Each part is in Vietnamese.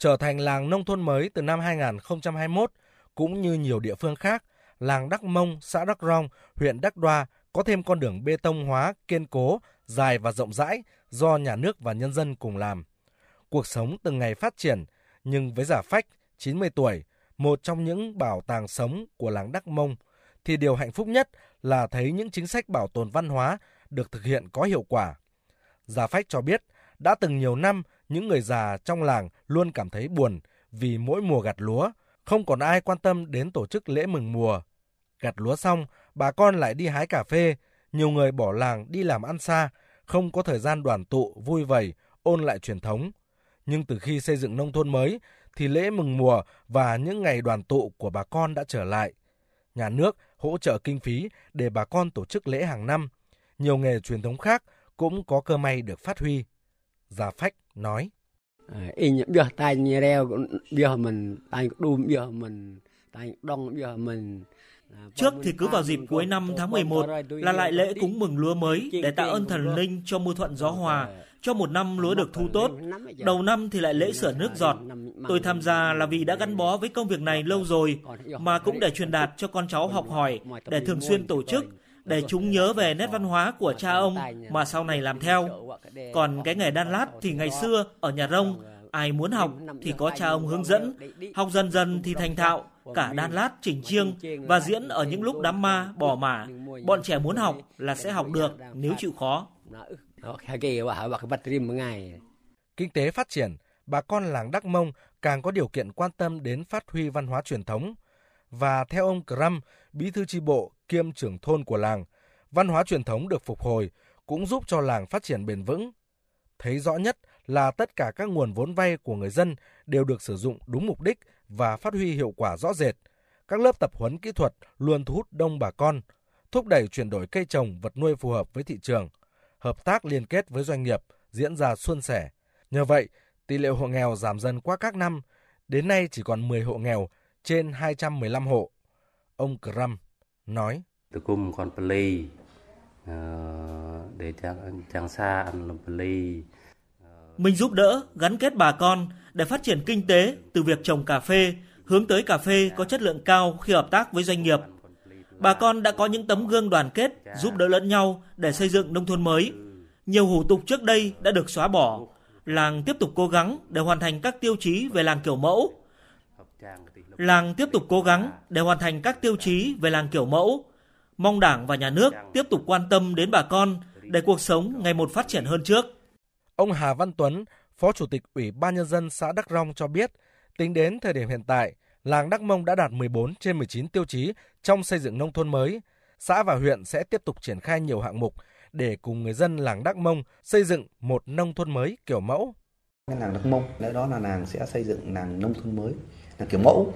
trở thành làng nông thôn mới từ năm 2021, cũng như nhiều địa phương khác, làng Đắc Mông, xã Đắc Rong, huyện Đắc Đoa có thêm con đường bê tông hóa kiên cố, dài và rộng rãi do nhà nước và nhân dân cùng làm. Cuộc sống từng ngày phát triển, nhưng với giả phách 90 tuổi, một trong những bảo tàng sống của làng Đắc Mông, thì điều hạnh phúc nhất là thấy những chính sách bảo tồn văn hóa được thực hiện có hiệu quả. Giả phách cho biết, đã từng nhiều năm, những người già trong làng luôn cảm thấy buồn vì mỗi mùa gặt lúa, không còn ai quan tâm đến tổ chức lễ mừng mùa. Gặt lúa xong, bà con lại đi hái cà phê, nhiều người bỏ làng đi làm ăn xa, không có thời gian đoàn tụ, vui vầy, ôn lại truyền thống. Nhưng từ khi xây dựng nông thôn mới, thì lễ mừng mùa và những ngày đoàn tụ của bà con đã trở lại. Nhà nước hỗ trợ kinh phí để bà con tổ chức lễ hàng năm. Nhiều nghề truyền thống khác cũng có cơ may được phát huy. Già Phách nói. In bia tay như reo bia mình tay đùm bia mình tay đông bia mình. Trước thì cứ vào dịp cuối năm tháng 11 là lại lễ cúng mừng lúa mới để tạ ơn thần linh cho mưa thuận gió hòa, cho một năm lúa được thu tốt. Đầu năm thì lại lễ sửa nước giọt. Tôi tham gia là vì đã gắn bó với công việc này lâu rồi, mà cũng để truyền đạt cho con cháu học hỏi, để thường xuyên tổ chức, để chúng nhớ về nét văn hóa của cha ông mà sau này làm theo. Còn cái nghề đan lát thì ngày xưa ở nhà rông, ai muốn học thì có cha ông hướng dẫn, học dần dần thì thành thạo, cả đan lát, chỉnh chiêng và diễn ở những lúc đám ma, bỏ mả. Bọn trẻ muốn học là sẽ học được nếu chịu khó. Kinh tế phát triển, bà con làng Đắc Mông càng có điều kiện quan tâm đến phát huy văn hóa truyền thống. Và theo ông Cram, bí thư tri bộ kiêm trưởng thôn của làng, văn hóa truyền thống được phục hồi cũng giúp cho làng phát triển bền vững. Thấy rõ nhất là tất cả các nguồn vốn vay của người dân đều được sử dụng đúng mục đích và phát huy hiệu quả rõ rệt. Các lớp tập huấn kỹ thuật luôn thu hút đông bà con, thúc đẩy chuyển đổi cây trồng vật nuôi phù hợp với thị trường, hợp tác liên kết với doanh nghiệp diễn ra suôn sẻ. Nhờ vậy, tỷ lệ hộ nghèo giảm dần qua các năm, đến nay chỉ còn 10 hộ nghèo trên 215 hộ. Ông Cram nói. Từ cung còn pali, ờ, để trang, trang xa ăn pali, mình giúp đỡ, gắn kết bà con để phát triển kinh tế từ việc trồng cà phê hướng tới cà phê có chất lượng cao khi hợp tác với doanh nghiệp. Bà con đã có những tấm gương đoàn kết, giúp đỡ lẫn nhau để xây dựng nông thôn mới. Nhiều hủ tục trước đây đã được xóa bỏ. Làng tiếp tục cố gắng để hoàn thành các tiêu chí về làng kiểu mẫu. Làng tiếp tục cố gắng để hoàn thành các tiêu chí về làng kiểu mẫu. Mong Đảng và Nhà nước tiếp tục quan tâm đến bà con để cuộc sống ngày một phát triển hơn trước. Ông Hà Văn Tuấn, Phó Chủ tịch Ủy ban Nhân dân xã Đắc Rong cho biết, tính đến thời điểm hiện tại, làng Đắc Mông đã đạt 14 trên 19 tiêu chí trong xây dựng nông thôn mới. Xã và huyện sẽ tiếp tục triển khai nhiều hạng mục để cùng người dân làng Đắc Mông xây dựng một nông thôn mới kiểu mẫu. Làng Đắc Mông, lẽ đó là làng sẽ xây dựng làng nông thôn mới là kiểu mẫu.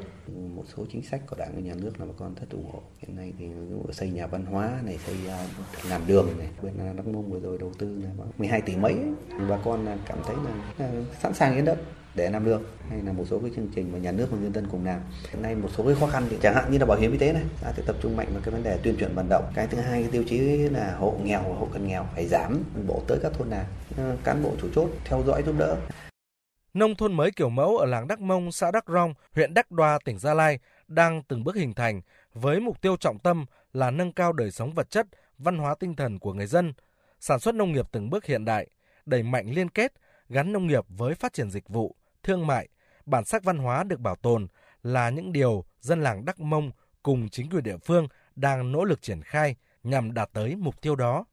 Một số chính sách của đảng và nhà nước là bà con rất ủng hộ. Hiện nay thì xây nhà văn hóa này xây à, làm đường này. Bên đắk nông vừa rồi đầu tư là 12 tỷ mấy ấy. bà con cảm thấy là, là sẵn sàng hiến đất để làm được hay là một số cái chương trình mà nhà nước và nhân dân cùng làm. Hiện nay một số cái khó khăn thì chẳng hạn như là bảo hiểm y tế này. Ta sẽ tập trung mạnh vào cái vấn đề tuyên truyền vận động. Cái thứ hai cái tiêu chí là hộ nghèo và hộ cận nghèo phải giảm bộ tới các thôn làng. Ờ, cán bộ chủ chốt theo dõi giúp đỡ. Nông thôn mới kiểu mẫu ở làng Đắc Mông, xã Đắc Rong, huyện Đắc Đoa, tỉnh Gia Lai đang từng bước hình thành với mục tiêu trọng tâm là nâng cao đời sống vật chất, văn hóa tinh thần của người dân, sản xuất nông nghiệp từng bước hiện đại, đẩy mạnh liên kết, gắn nông nghiệp với phát triển dịch vụ, thương mại, bản sắc văn hóa được bảo tồn là những điều dân làng Đắc Mông cùng chính quyền địa phương đang nỗ lực triển khai nhằm đạt tới mục tiêu đó.